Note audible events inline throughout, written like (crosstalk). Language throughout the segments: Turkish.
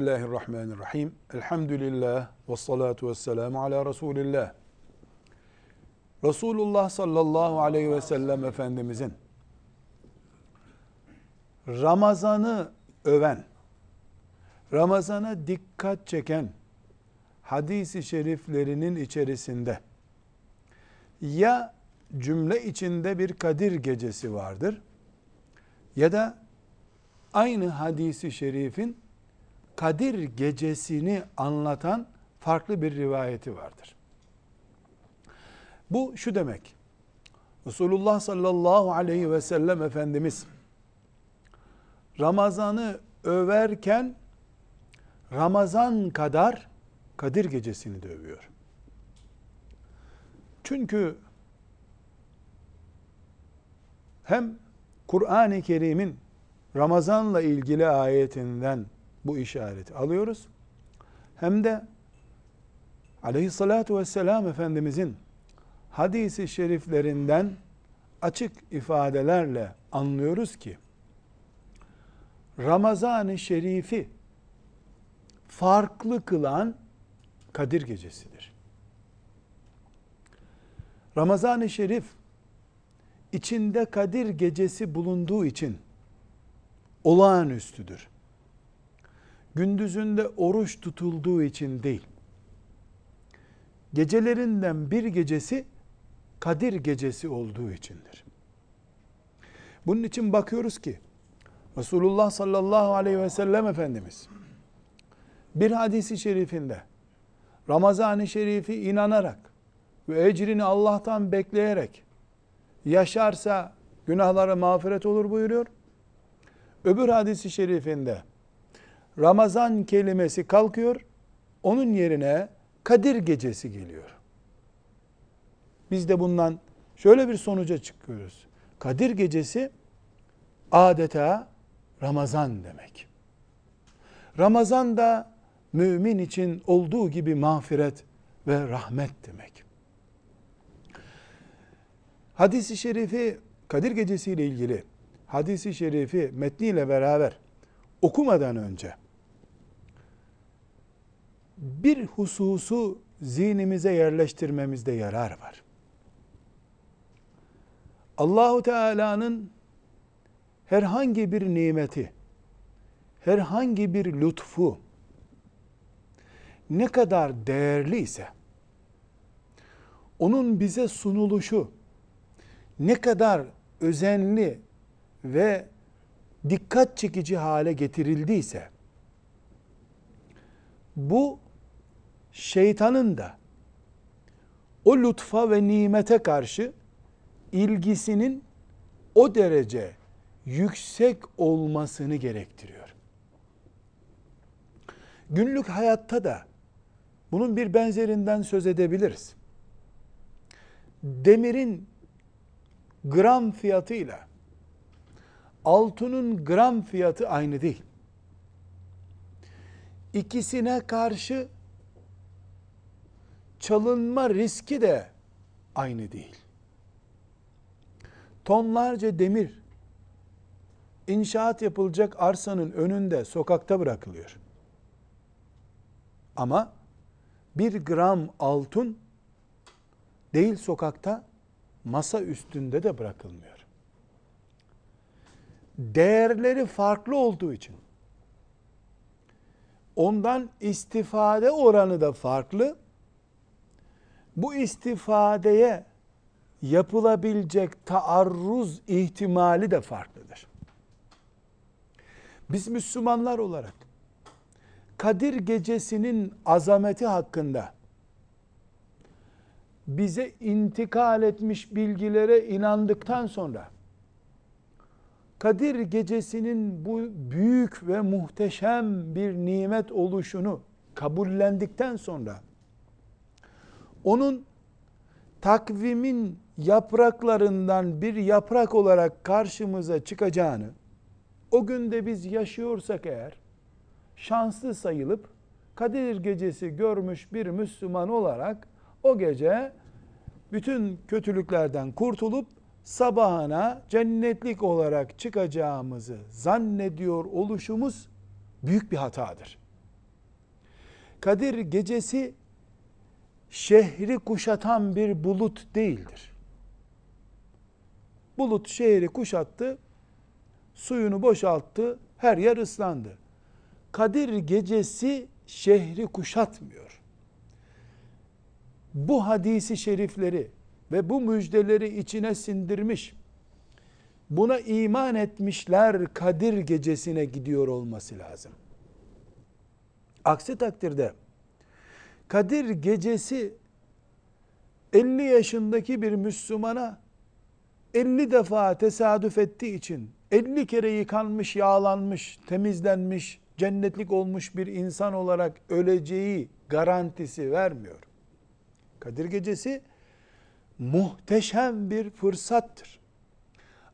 Bismillahirrahmanirrahim. Elhamdülillah ve salatu ve selamu ala Resulillah. Resulullah sallallahu aleyhi ve sellem Efendimizin Ramazan'ı öven, Ramazan'a dikkat çeken hadisi şeriflerinin içerisinde ya cümle içinde bir Kadir gecesi vardır ya da aynı hadisi şerifin Kadir gecesini anlatan farklı bir rivayeti vardır. Bu şu demek. Resulullah sallallahu aleyhi ve sellem Efendimiz Ramazan'ı överken Ramazan kadar Kadir gecesini de övüyor. Çünkü hem Kur'an-ı Kerim'in Ramazan'la ilgili ayetinden bu işareti alıyoruz. Hem de aleyhissalatu vesselam Efendimizin hadisi şeriflerinden açık ifadelerle anlıyoruz ki Ramazan-ı Şerif'i farklı kılan Kadir Gecesi'dir. Ramazan-ı Şerif içinde Kadir Gecesi bulunduğu için olağanüstüdür. Gündüzünde oruç tutulduğu için değil. Gecelerinden bir gecesi Kadir Gecesi olduğu içindir. Bunun için bakıyoruz ki Resulullah sallallahu aleyhi ve sellem Efendimiz bir hadisi şerifinde Ramazan-ı Şerif'i inanarak ve ecrini Allah'tan bekleyerek yaşarsa günahları mağfiret olur buyuruyor. Öbür hadisi şerifinde Ramazan kelimesi kalkıyor. Onun yerine Kadir gecesi geliyor. Biz de bundan şöyle bir sonuca çıkıyoruz. Kadir gecesi adeta Ramazan demek. Ramazan da mümin için olduğu gibi mağfiret ve rahmet demek. Hadis-i şerifi Kadir Gecesi ile ilgili hadisi şerifi metniyle beraber okumadan önce bir hususu zihnimize yerleştirmemizde yarar var. Allahu Teala'nın herhangi bir nimeti, herhangi bir lütfu ne kadar değerli ise onun bize sunuluşu ne kadar özenli ve dikkat çekici hale getirildiyse bu şeytanın da o lütfa ve nimete karşı ilgisinin o derece yüksek olmasını gerektiriyor. Günlük hayatta da bunun bir benzerinden söz edebiliriz. Demirin gram fiyatıyla altının gram fiyatı aynı değil. İkisine karşı çalınma riski de aynı değil. Tonlarca demir inşaat yapılacak arsanın önünde sokakta bırakılıyor. Ama bir gram altın değil sokakta masa üstünde de bırakılmıyor. Değerleri farklı olduğu için ondan istifade oranı da farklı. Bu istifadeye yapılabilecek taarruz ihtimali de farklıdır. Biz Müslümanlar olarak Kadir gecesinin azameti hakkında bize intikal etmiş bilgilere inandıktan sonra Kadir gecesinin bu büyük ve muhteşem bir nimet oluşunu kabullendikten sonra onun takvimin yapraklarından bir yaprak olarak karşımıza çıkacağını o günde biz yaşıyorsak eğer şanslı sayılıp Kadir gecesi görmüş bir Müslüman olarak o gece bütün kötülüklerden kurtulup sabahına cennetlik olarak çıkacağımızı zannediyor oluşumuz büyük bir hatadır. Kadir gecesi şehri kuşatan bir bulut değildir. Bulut şehri kuşattı, suyunu boşalttı, her yer ıslandı. Kadir gecesi şehri kuşatmıyor. Bu hadisi şerifleri ve bu müjdeleri içine sindirmiş, buna iman etmişler Kadir gecesine gidiyor olması lazım. Aksi takdirde Kadir gecesi 50 yaşındaki bir Müslümana 50 defa tesadüf ettiği için 50 kere yıkanmış, yağlanmış, temizlenmiş, cennetlik olmuş bir insan olarak öleceği garantisi vermiyor. Kadir gecesi muhteşem bir fırsattır.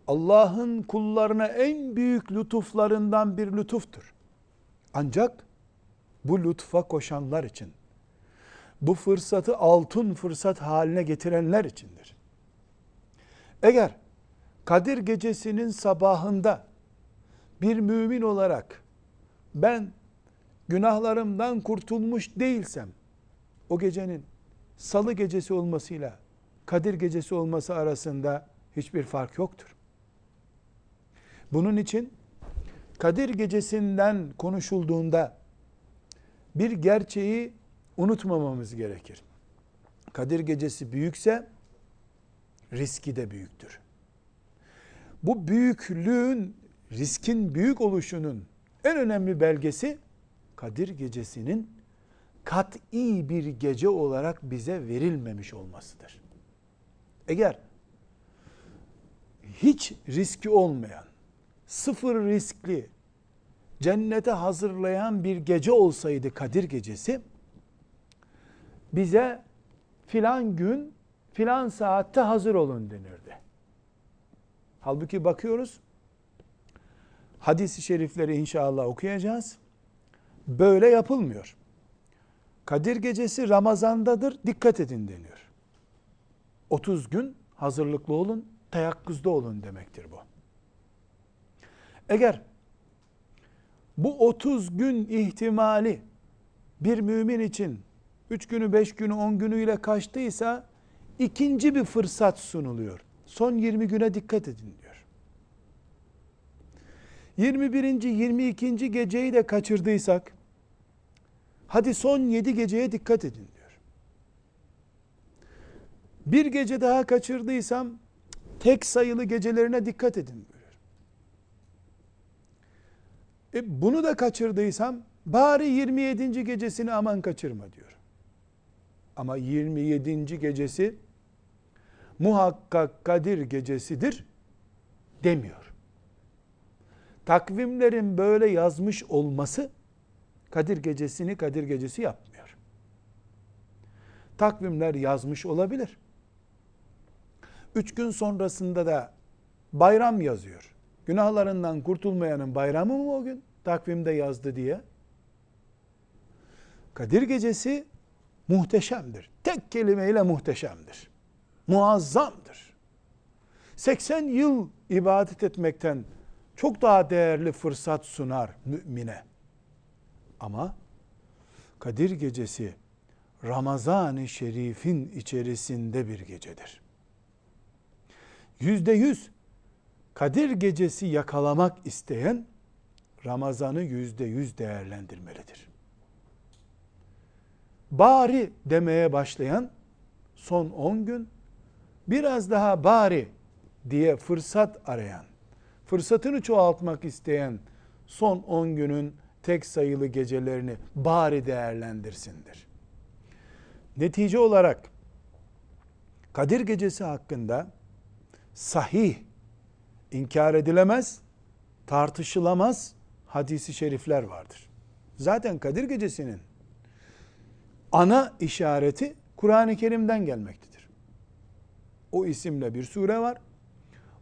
Allah'ın kullarına en büyük lütuflarından bir lütuftur. Ancak bu lütfa koşanlar için, bu fırsatı altın fırsat haline getirenler içindir. Eğer Kadir gecesinin sabahında bir mümin olarak ben günahlarımdan kurtulmuş değilsem o gecenin salı gecesi olmasıyla Kadir gecesi olması arasında hiçbir fark yoktur. Bunun için Kadir gecesinden konuşulduğunda bir gerçeği unutmamamız gerekir. Kadir gecesi büyükse riski de büyüktür. Bu büyüklüğün, riskin büyük oluşunun en önemli belgesi Kadir gecesinin kat'i bir gece olarak bize verilmemiş olmasıdır. Eğer hiç riski olmayan, sıfır riskli, cennete hazırlayan bir gece olsaydı Kadir gecesi, bize filan gün, filan saatte hazır olun denirdi. Halbuki bakıyoruz, hadisi şerifleri inşallah okuyacağız. Böyle yapılmıyor. Kadir gecesi Ramazan'dadır, dikkat edin deniyor. 30 gün hazırlıklı olun, teyakkuzda olun demektir bu. Eğer bu 30 gün ihtimali bir mümin için 3 günü, 5 günü, 10 günüyle kaçtıysa ikinci bir fırsat sunuluyor. Son 20 güne dikkat edin diyor. 21. 22. geceyi de kaçırdıysak hadi son 7 geceye dikkat edin. Bir gece daha kaçırdıysam tek sayılı gecelerine dikkat edin diyor. E bunu da kaçırdıysam bari 27. gecesini aman kaçırma diyor. Ama 27. gecesi muhakkak Kadir gecesidir demiyor. Takvimlerin böyle yazmış olması Kadir gecesini Kadir gecesi yapmıyor. Takvimler yazmış olabilir. Üç gün sonrasında da bayram yazıyor. Günahlarından kurtulmayanın bayramı mı o gün? Takvimde yazdı diye. Kadir gecesi muhteşemdir. Tek kelimeyle muhteşemdir. Muazzamdır. 80 yıl ibadet etmekten çok daha değerli fırsat sunar mümine. Ama Kadir gecesi Ramazan-ı Şerif'in içerisinde bir gecedir. Yüzde yüz Kadir gecesi yakalamak isteyen Ramazan'ı yüzde yüz değerlendirmelidir. Bari demeye başlayan son 10 gün biraz daha bari diye fırsat arayan, fırsatını çoğaltmak isteyen son 10 günün tek sayılı gecelerini bari değerlendirsindir. Netice olarak Kadir Gecesi hakkında sahih, inkar edilemez, tartışılamaz hadisi şerifler vardır. Zaten Kadir Gecesi'nin ana işareti Kur'an-ı Kerim'den gelmektedir. O isimle bir sure var.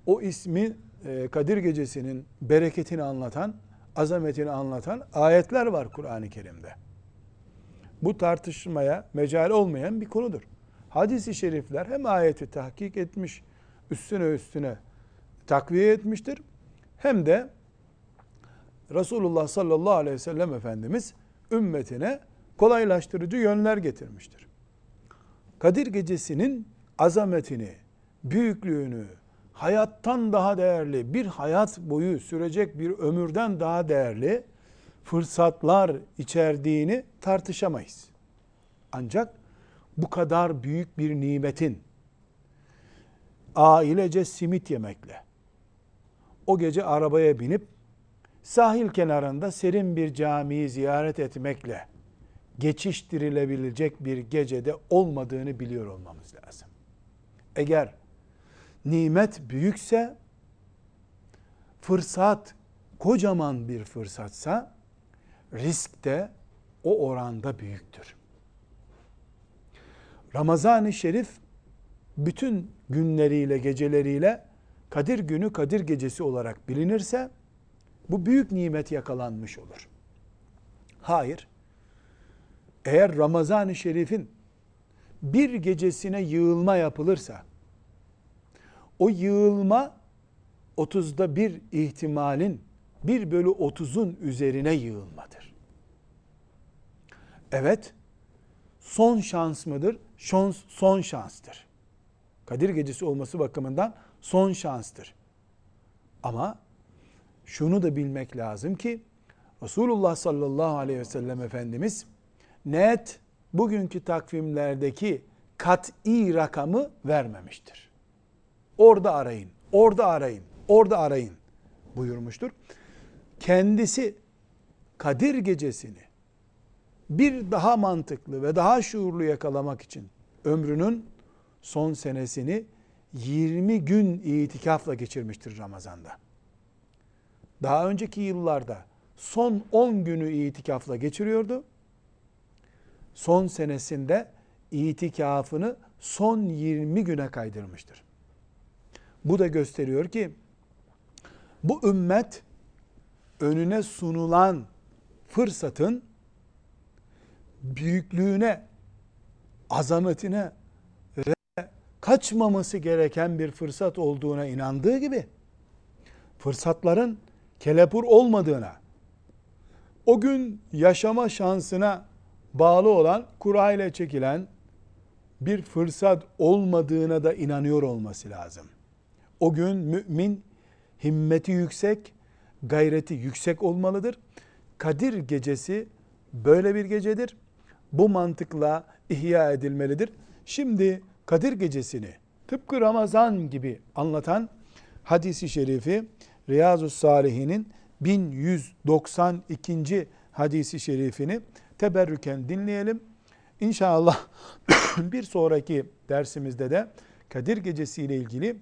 O ismi e, Kadir Gecesi'nin bereketini anlatan, azametini anlatan ayetler var Kur'an-ı Kerim'de. Bu tartışmaya mecal olmayan bir konudur. Hadis-i şerifler hem ayeti tahkik etmiş, üstüne üstüne takviye etmiştir. Hem de Resulullah sallallahu aleyhi ve sellem Efendimiz ümmetine kolaylaştırıcı yönler getirmiştir. Kadir gecesinin azametini, büyüklüğünü, hayattan daha değerli, bir hayat boyu sürecek bir ömürden daha değerli fırsatlar içerdiğini tartışamayız. Ancak bu kadar büyük bir nimetin ailece simit yemekle, o gece arabaya binip sahil kenarında serin bir camiyi ziyaret etmekle geçiştirilebilecek bir gecede olmadığını biliyor olmamız lazım. Eğer nimet büyükse, fırsat kocaman bir fırsatsa, risk de o oranda büyüktür. Ramazan-ı Şerif bütün günleriyle, geceleriyle Kadir günü, Kadir gecesi olarak bilinirse bu büyük nimet yakalanmış olur. Hayır. Eğer Ramazan-ı Şerif'in bir gecesine yığılma yapılırsa o yığılma 30'da bir ihtimalin 1 bölü 30'un üzerine yığılmadır. Evet, son şans mıdır? Son, son şanstır. Kadir gecesi olması bakımından son şanstır. Ama şunu da bilmek lazım ki Resulullah sallallahu aleyhi ve sellem Efendimiz net bugünkü takvimlerdeki kat'i rakamı vermemiştir. Orada arayın, orada arayın, orada arayın buyurmuştur. Kendisi Kadir gecesini bir daha mantıklı ve daha şuurlu yakalamak için ömrünün son senesini 20 gün itikafla geçirmiştir Ramazan'da. Daha önceki yıllarda son 10 günü itikafla geçiriyordu. Son senesinde itikafını son 20 güne kaydırmıştır. Bu da gösteriyor ki bu ümmet önüne sunulan fırsatın büyüklüğüne, azametine kaçmaması gereken bir fırsat olduğuna inandığı gibi fırsatların kelepur olmadığına, o gün yaşama şansına bağlı olan kura ile çekilen bir fırsat olmadığına da inanıyor olması lazım. O gün mümin himmeti yüksek, gayreti yüksek olmalıdır. Kadir gecesi böyle bir gecedir. Bu mantıkla ihya edilmelidir. Şimdi Kadir gecesini tıpkı Ramazan gibi anlatan hadisi şerifi Riyazu Salihin'in 1192. hadisi şerifini teberrüken dinleyelim. İnşallah (coughs) bir sonraki dersimizde de Kadir Gecesi ile ilgili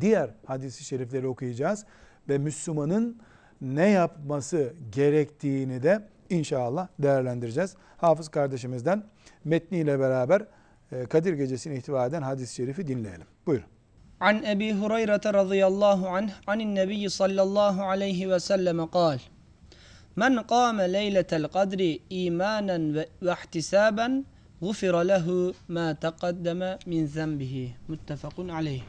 diğer hadisi şerifleri okuyacağız ve Müslümanın ne yapması gerektiğini de inşallah değerlendireceğiz. Hafız kardeşimizden metniyle beraber ee, Kadir Gecesi'ne ihtiva hadis-i şerifi dinleyelim. Buyurun. An Ebi Hureyre radıyallahu anh anin nebiyyi sallallahu aleyhi ve selleme kal. Men kâme leyletel kadri imanen ve, ve ihtisaben gufira lehu ma tekaddeme min zembihi. Muttefakun aleyh.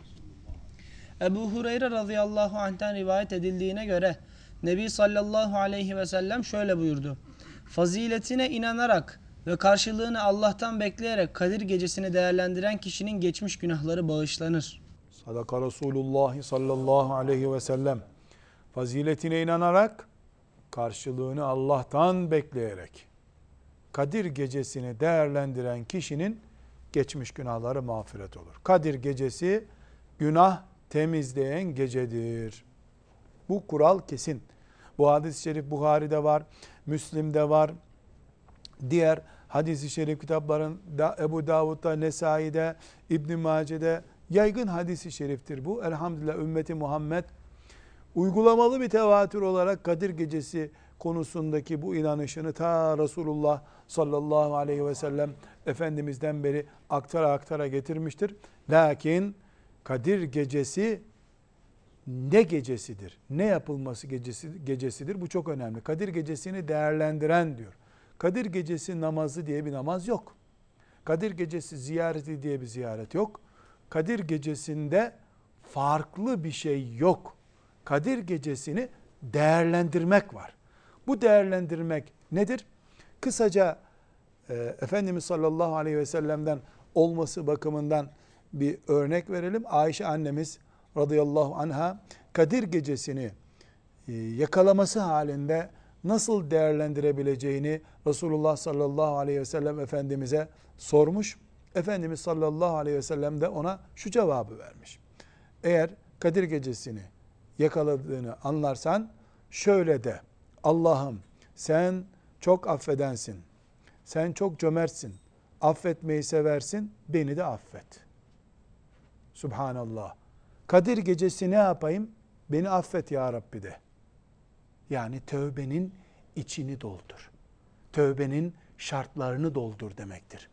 Ebu Hureyre radıyallahu anh'ten rivayet edildiğine göre Nebi sallallahu aleyhi ve sellem şöyle buyurdu. Faziletine inanarak ve karşılığını Allah'tan bekleyerek Kadir gecesini değerlendiren kişinin geçmiş günahları bağışlanır. Sadaka Resulullah sallallahu aleyhi ve sellem. Faziletine inanarak, karşılığını Allah'tan bekleyerek, Kadir gecesini değerlendiren kişinin geçmiş günahları mağfiret olur. Kadir gecesi günah temizleyen gecedir. Bu kural kesin. Bu hadis-i şerif Buhari'de var, Müslim'de var. Diğer hadis-i şerif kitapların Ebu Davud'da, Nesai'de, İbn Mace'de yaygın hadis-i şeriftir bu. Elhamdülillah ümmeti Muhammed uygulamalı bir tevatür olarak Kadir Gecesi konusundaki bu inanışını ta Resulullah sallallahu aleyhi ve sellem Efendimiz'den beri aktara aktara getirmiştir. Lakin Kadir Gecesi ne gecesidir? Ne yapılması gecesi, gecesidir? Bu çok önemli. Kadir Gecesi'ni değerlendiren diyor. Kadir Gecesi namazı diye bir namaz yok. Kadir Gecesi ziyareti diye bir ziyaret yok. Kadir Gecesi'nde farklı bir şey yok. Kadir Gecesi'ni değerlendirmek var. Bu değerlendirmek nedir? Kısaca e, Efendimiz sallallahu aleyhi ve sellem'den olması bakımından bir örnek verelim. Ayşe annemiz radıyallahu anha Kadir gecesini e, yakalaması halinde nasıl değerlendirebileceğini Resulullah sallallahu aleyhi ve sellem Efendimiz'e sormuş. Efendimiz sallallahu aleyhi ve sellem de ona şu cevabı vermiş. Eğer Kadir gecesini yakaladığını anlarsan şöyle de Allah'ım sen çok affedensin. Sen çok cömertsin. Affetmeyi seversin. Beni de affet. Subhanallah. Kadir gecesi ne yapayım? Beni affet ya Rabbi de. Yani tövbenin içini doldur. Tövbenin şartlarını doldur demektir.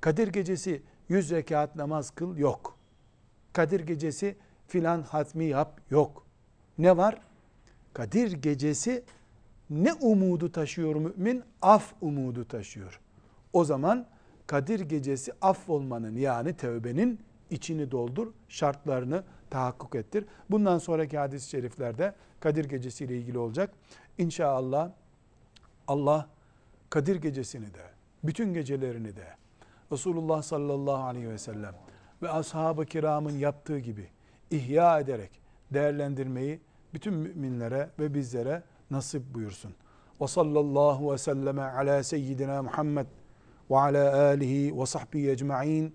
Kadir gecesi yüz rekat namaz kıl yok. Kadir gecesi filan hatmi yap yok. Ne var? Kadir gecesi ne umudu taşıyor mümin? Af umudu taşıyor. O zaman Kadir gecesi aff olmanın yani tövbenin içini doldur, şartlarını tahakkuk ettir. Bundan sonraki hadis-i şeriflerde Kadir Gecesi ile ilgili olacak. İnşallah Allah Kadir Gecesini de, bütün gecelerini de Resulullah sallallahu aleyhi ve sellem ve ashab-ı kiramın yaptığı gibi ihya ederek değerlendirmeyi bütün müminlere ve bizlere nasip buyursun. Ve sallallahu ve selleme ala seyyidina Muhammed ve ala alihi ve sahbihi ecma'in